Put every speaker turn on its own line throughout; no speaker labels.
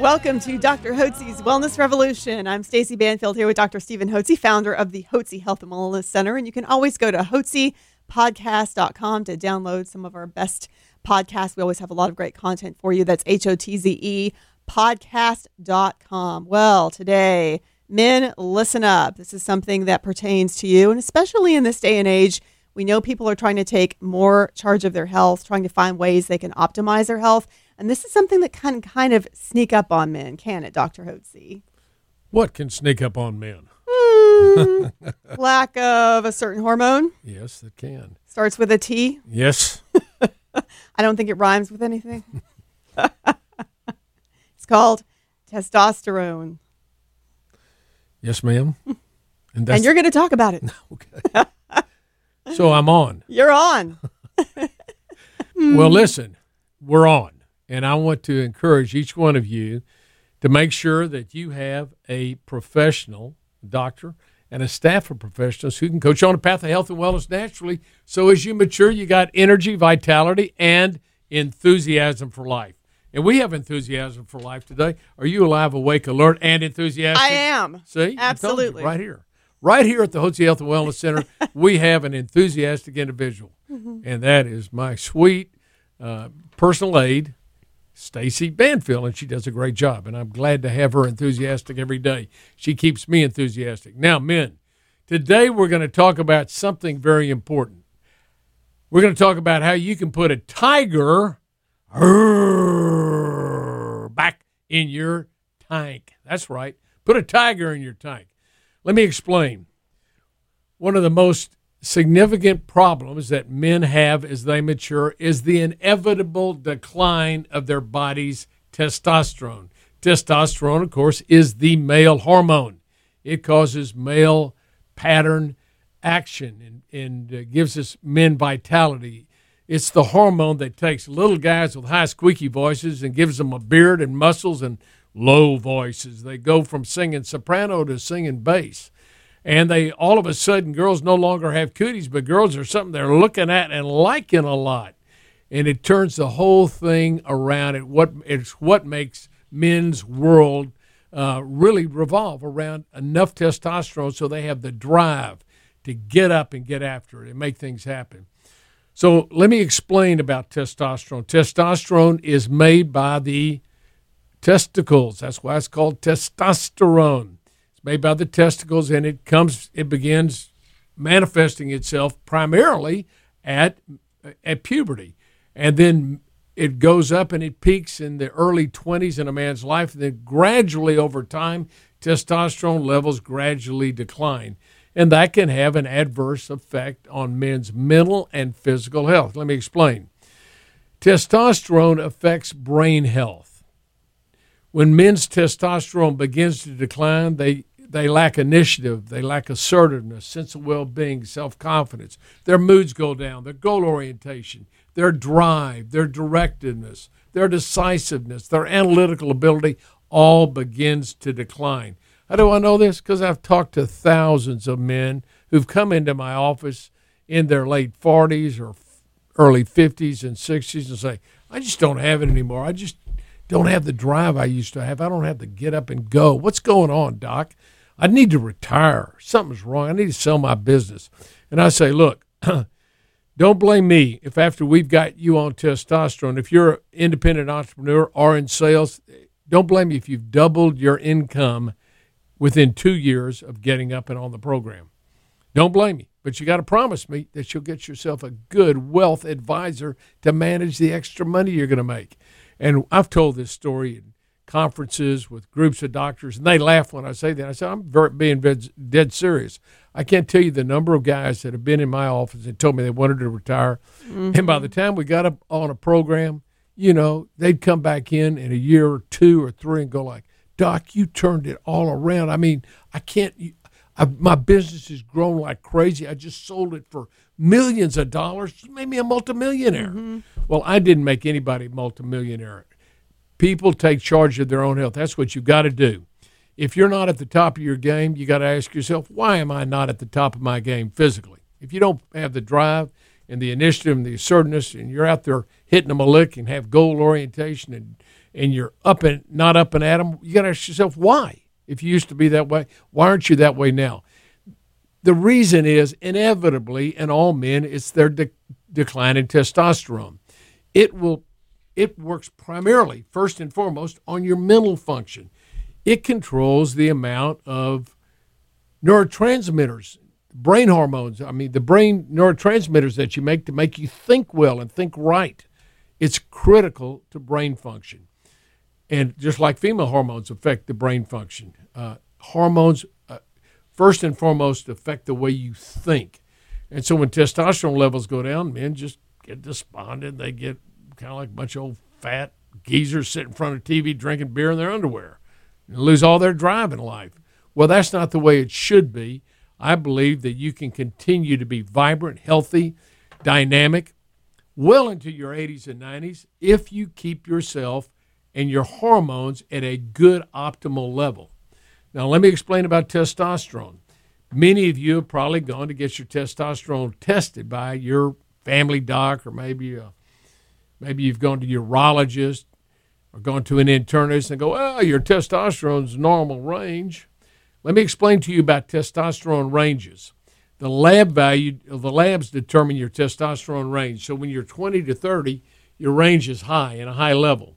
Welcome to Dr. Hotze's Wellness Revolution. I'm Stacy Banfield here with Dr. Stephen Hotze, founder of the Hotze Health and Wellness Center. And you can always go to hotzepodcast.com to download some of our best podcasts. We always have a lot of great content for you. That's H O T Z E podcast.com. Well, today, men, listen up. This is something that pertains to you, and especially in this day and age. We know people are trying to take more charge of their health, trying to find ways they can optimize their health. And this is something that can kind of sneak up on men, can it, Dr. Hotze?
What can sneak up on men?
Hmm, lack of a certain hormone.
Yes, it can.
Starts with a T.
Yes.
I don't think it rhymes with anything. it's called testosterone.
Yes, ma'am.
And, and you're going to talk about it.
okay. So I'm on.
You're on.
well, listen, we're on. And I want to encourage each one of you to make sure that you have a professional doctor and a staff of professionals who can coach you on a path of health and wellness naturally. So as you mature, you got energy, vitality, and enthusiasm for life. And we have enthusiasm for life today. Are you alive, awake, alert, and enthusiastic?
I am.
See?
Absolutely.
You, right here. Right here at the Hotze Health and Wellness Center, we have an enthusiastic individual. Mm-hmm. And that is my sweet uh, personal aide, Stacy Banfield, and she does a great job. And I'm glad to have her enthusiastic every day. She keeps me enthusiastic. Now, men, today we're going to talk about something very important. We're going to talk about how you can put a tiger back in your tank. That's right. Put a tiger in your tank. Let me explain. One of the most significant problems that men have as they mature is the inevitable decline of their body's testosterone. Testosterone, of course, is the male hormone. It causes male pattern action and, and uh, gives us men vitality. It's the hormone that takes little guys with high squeaky voices and gives them a beard and muscles and low voices. They go from singing soprano to singing bass and they all of a sudden girls no longer have cooties, but girls are something they're looking at and liking a lot, and it turns the whole thing around. It what it's what makes men's world uh, really revolve around enough testosterone so they have the drive to get up and get after it and make things happen. So let me explain about testosterone. Testosterone is made by the testicles. That's why it's called testosterone. It's made by the testicles, and it comes, it begins manifesting itself primarily at at puberty, and then it goes up and it peaks in the early 20s in a man's life, and then gradually over time, testosterone levels gradually decline. And that can have an adverse effect on men's mental and physical health. Let me explain. Testosterone affects brain health. When men's testosterone begins to decline, they they lack initiative, they lack assertiveness, sense of well being, self confidence. Their moods go down, their goal orientation, their drive, their directedness, their decisiveness, their analytical ability all begins to decline. How do I know this? Because I've talked to thousands of men who've come into my office in their late 40s or early 50s and 60s and say, I just don't have it anymore. I just don't have the drive I used to have. I don't have to get up and go. What's going on, doc? I need to retire. Something's wrong. I need to sell my business. And I say, look, don't blame me if after we've got you on testosterone, if you're an independent entrepreneur or in sales, don't blame me if you've doubled your income within two years of getting up and on the program. Don't blame me, but you got to promise me that you'll get yourself a good wealth advisor to manage the extra money you're going to make. And I've told this story in conferences with groups of doctors, and they laugh when I say that. I say I'm very, being dead serious. I can't tell you the number of guys that have been in my office and told me they wanted to retire, mm-hmm. and by the time we got up on a program, you know, they'd come back in in a year or two or three and go like, Doc, you turned it all around. I mean, I can't. I, my business has grown like crazy. I just sold it for millions of dollars. You made me a multimillionaire. Mm-hmm. Well, I didn't make anybody multimillionaire. People take charge of their own health. That's what you've got to do. If you're not at the top of your game, you got to ask yourself, why am I not at the top of my game physically? If you don't have the drive and the initiative and the assertiveness, and you're out there hitting them a lick and have goal orientation and and you're up and not up and at them, you got to ask yourself why. If you used to be that way, why aren't you that way now? The reason is inevitably in all men, it's their de- decline in testosterone. It will, it works primarily, first and foremost, on your mental function. It controls the amount of neurotransmitters, brain hormones. I mean, the brain neurotransmitters that you make to make you think well and think right. It's critical to brain function. And just like female hormones affect the brain function, uh, hormones, uh, first and foremost, affect the way you think. And so when testosterone levels go down, men just get despondent. They get kind of like a bunch of old fat geezers sitting in front of TV drinking beer in their underwear and lose all their drive in life. Well, that's not the way it should be. I believe that you can continue to be vibrant, healthy, dynamic, well into your 80s and 90s if you keep yourself and your hormones at a good optimal level. Now, let me explain about testosterone. Many of you have probably gone to get your testosterone tested by your family doc, or maybe uh, maybe you've gone to urologist or gone to an internist and go, "Oh, your testosterone's normal range." Let me explain to you about testosterone ranges. The lab value, the labs determine your testosterone range. So when you're 20 to 30, your range is high and a high level.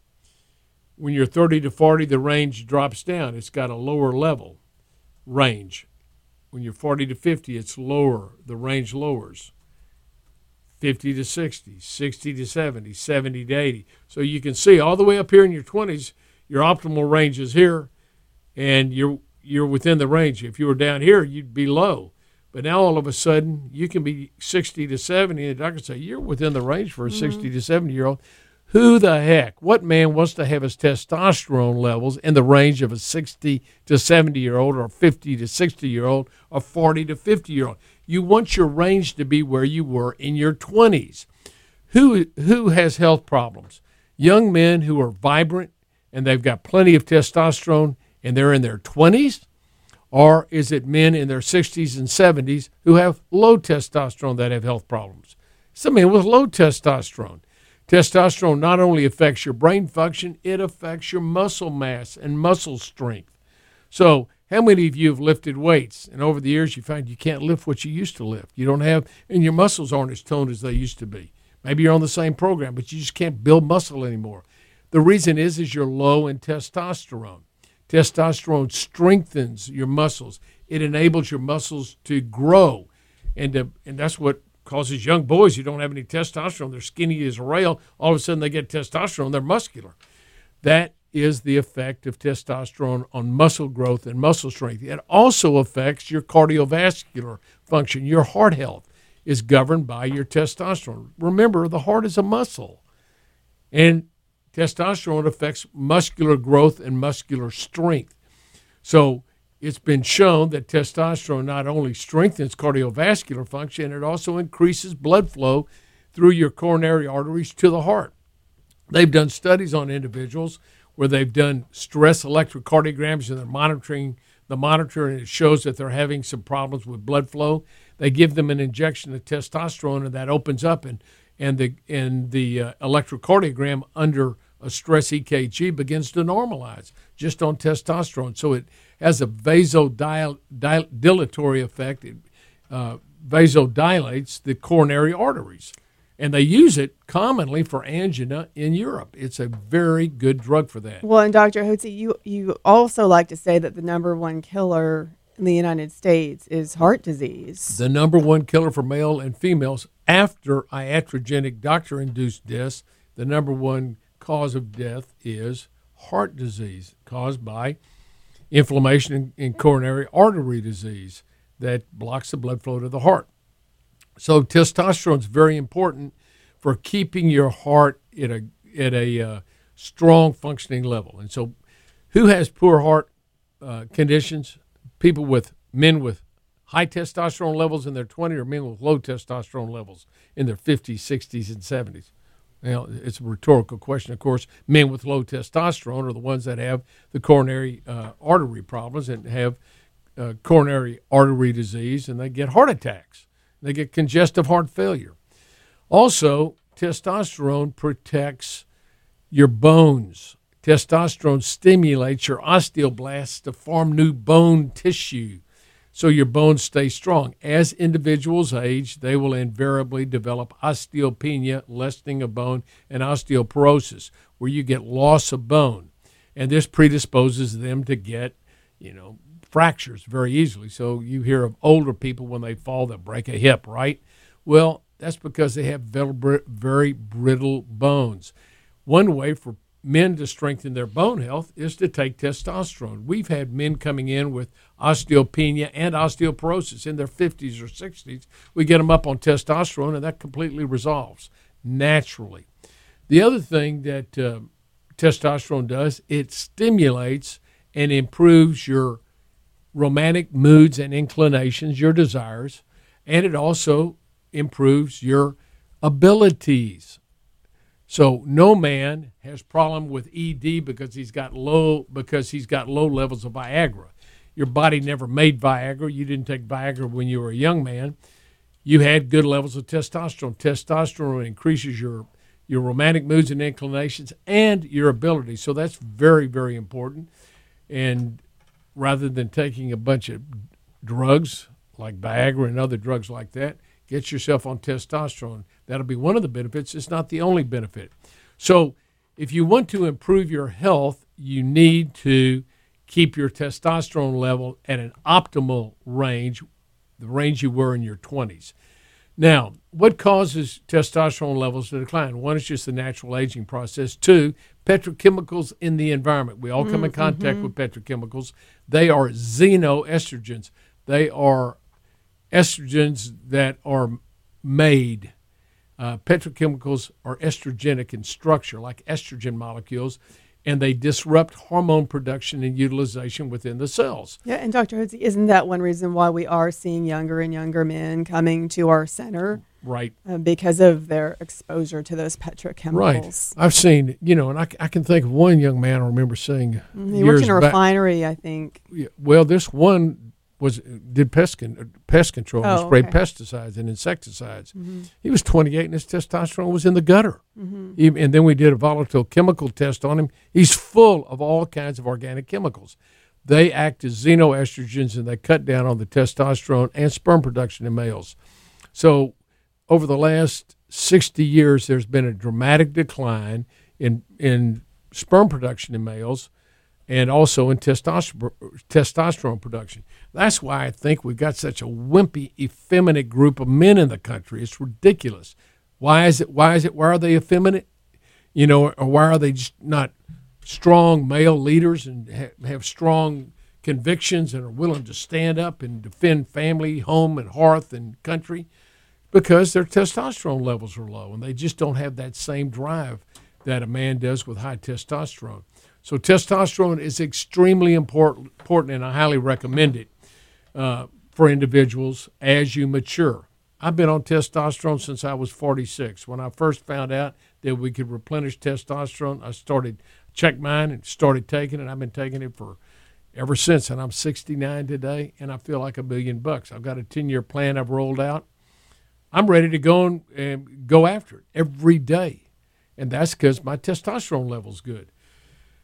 When you're 30 to 40, the range drops down. It's got a lower level range. When you're 40 to 50, it's lower. The range lowers. 50 to 60, 60 to 70, 70 to 80. So you can see all the way up here in your 20s, your optimal range is here, and you're you're within the range. If you were down here, you'd be low. But now all of a sudden, you can be 60 to 70, and the doctor say you're within the range for a mm-hmm. 60 to 70 year old. Who the heck? What man wants to have his testosterone levels in the range of a 60 to 70 year old, or 50 to 60 year old, or 40 to 50 year old? You want your range to be where you were in your 20s. Who, who has health problems? Young men who are vibrant and they've got plenty of testosterone and they're in their 20s? Or is it men in their 60s and 70s who have low testosterone that have health problems? Some men with low testosterone. Testosterone not only affects your brain function, it affects your muscle mass and muscle strength. So, how many of you have lifted weights and over the years you find you can't lift what you used to lift? You don't have, and your muscles aren't as toned as they used to be. Maybe you're on the same program, but you just can't build muscle anymore. The reason is is you're low in testosterone. Testosterone strengthens your muscles. It enables your muscles to grow, and to, and that's what causes young boys who don't have any testosterone, they're skinny as a rail, all of a sudden they get testosterone, they're muscular. That is the effect of testosterone on muscle growth and muscle strength. It also affects your cardiovascular function. Your heart health is governed by your testosterone. Remember, the heart is a muscle, and testosterone affects muscular growth and muscular strength. So, it's been shown that testosterone not only strengthens cardiovascular function, it also increases blood flow through your coronary arteries to the heart. They've done studies on individuals where they've done stress electrocardiograms and they're monitoring the monitor and it shows that they're having some problems with blood flow. They give them an injection of testosterone and that opens up and and the and the uh, electrocardiogram under a stress EKG begins to normalize just on testosterone. So it has a vasodilatory effect. It uh, vasodilates the coronary arteries. And they use it commonly for angina in Europe. It's a very good drug for that.
Well, and Dr. Hotze, you, you also like to say that the number one killer in the United States is heart disease.
The number one killer for male and females after iatrogenic doctor induced deaths, the number one cause of death is heart disease caused by inflammation in, coronary artery disease that blocks the blood flow to the heart. So testosterone is very important for keeping your heart at a at a uh, strong functioning level. And so Who has poor heart uh, conditions? People with men with high testosterone levels in their 20s or men with low testosterone levels in their 50s, 60s, and 70s? Now, it's a rhetorical question, of course. Men with low testosterone are the ones that have the coronary uh, artery problems and have uh, coronary artery disease, and they get heart attacks. They get congestive heart failure. Also, testosterone protects your bones. Testosterone stimulates your osteoblasts to form new bone tissue so your bones stay strong. As individuals age, they will invariably develop osteopenia, lessening of bone, and osteoporosis, where you get loss of bone. And this predisposes them to get, you know, fractures very easily. So you hear of older people when they fall that break a hip, right? Well, that's because they have very brittle bones. One way for men to strengthen their bone health is to take testosterone. We've had men coming in with osteopenia and osteoporosis in their 50s or 60s. We get them up on testosterone, and that completely resolves naturally. The other thing that uh, testosterone does, it stimulates and improves your romantic moods and inclinations, your desires, and it also improves your abilities. So no man has problem with ED because he's got low because he's got low levels of Viagra. Your body never made Viagra. You didn't take Viagra when you were a young man. You had good levels of testosterone. Testosterone increases your your romantic moods and inclinations and your ability. So that's very very important. And rather than taking a bunch of drugs like Viagra and other drugs like that, get yourself on testosterone. That'll be one of the benefits. It's not the only benefit. So, if you want to improve your health, you need to keep your testosterone level at an optimal range, the range you were in your 20s. Now, what causes testosterone levels to decline? One is just the natural aging process. Two, petrochemicals in the environment. We all come mm-hmm. in contact with petrochemicals. They are xenoestrogens. They are estrogens that are made. Uh, petrochemicals are estrogenic in structure, like estrogen molecules, and they disrupt hormone production and utilization within the cells.
Yeah, and Dr. Hotze, isn't that one reason why we are seeing younger and younger men coming to our center?
Right.
Uh, because of their exposure to those petrochemicals.
Right. I've seen, you know, and I, I can think of one young man I remember seeing.
Mm, he worked in a refinery, back. I think.
Yeah, well, this one was did pest con, pest control oh, and sprayed okay. pesticides and insecticides. Mm-hmm. He was 28 and his testosterone was in the gutter. Mm-hmm. He, and then we did a volatile chemical test on him. He's full of all kinds of organic chemicals. They act as xenoestrogens and they cut down on the testosterone and sperm production in males. So over the last 60 years, there's been a dramatic decline in in sperm production in males and also in testosterone, production. That's why I think we've got such a wimpy, effeminate group of men in the country. It's ridiculous. Why is it? Why is it? Why are they effeminate? You know, or why are they just not strong male leaders and ha- have strong convictions and are willing to stand up and defend family, home, and hearth and country? Because their testosterone levels are low and they just don't have that same drive that a man does with high testosterone. So testosterone is extremely important, important and I highly recommend it uh, for individuals as you mature. I've been on testosterone since I was 46. When I first found out that we could replenish testosterone, I started check mine and started taking it. I've been taking it for ever since, and I'm 69 today, and I feel like a million bucks. I've got a 10 year plan I've rolled out. I'm ready to go and, and go after it every day, and that's because my testosterone level's good.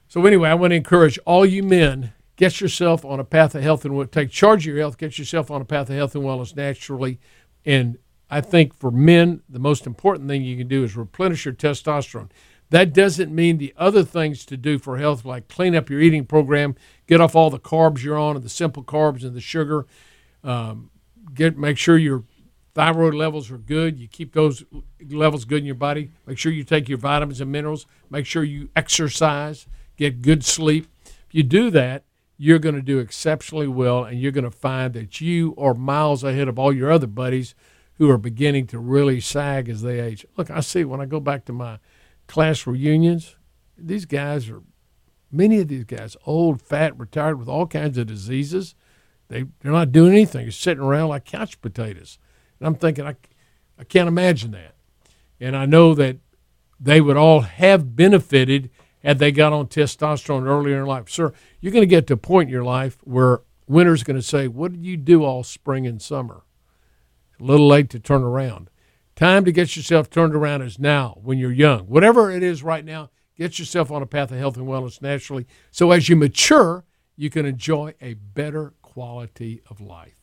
So anyway, I want to encourage all you men get yourself on a path of health and take charge of your health. Get yourself on a path of health and wellness naturally. And I think for men, the most important thing you can do is replenish your testosterone. That doesn't mean the other things to do for health, like clean up your eating program, get off all the carbs you're on, and the simple carbs and the sugar. Um, get make sure your thyroid levels are good. You keep those levels good in your body. Make sure you take your vitamins and minerals. Make sure you exercise get good sleep. If you do that, you're going to do exceptionally well, and you're going to find that you are miles ahead of all your other buddies who are beginning to really sag as they age. Look, I see when I go back to my class reunions, these guys are Many of these guys, old, fat, retired with all kinds of diseases, they, they're not doing anything. They're sitting around like couch potatoes. And I'm thinking, I, I can't imagine that. And I know that they would all have benefited had they got on testosterone earlier in life. Sir, you're going to get to a point in your life where winter's going to say, What did you do all spring and summer? A little late to turn around. Time to get yourself turned around is now when you're young. Whatever it is right now, get yourself on a path of health and wellness naturally. So as you mature, you can enjoy a better quality of life.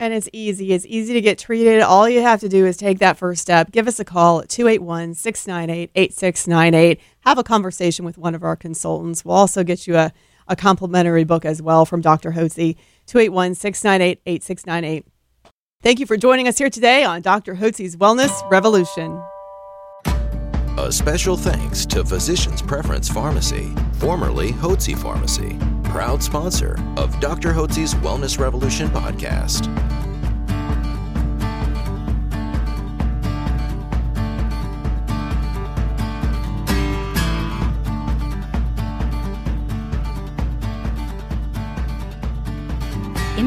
And it's easy. It's easy to get treated. All you have to do is take that first step. Give us a call at 281 698 8698. Have a conversation with one of our consultants. We'll also get you a, a complimentary book as well from Dr. Hotze. 281 698 8698. Thank you for joining us here today on Dr. Hotze's Wellness Revolution.
A special thanks to Physicians Preference Pharmacy, formerly Hotze Pharmacy, proud sponsor of Dr. Hotze's Wellness Revolution podcast.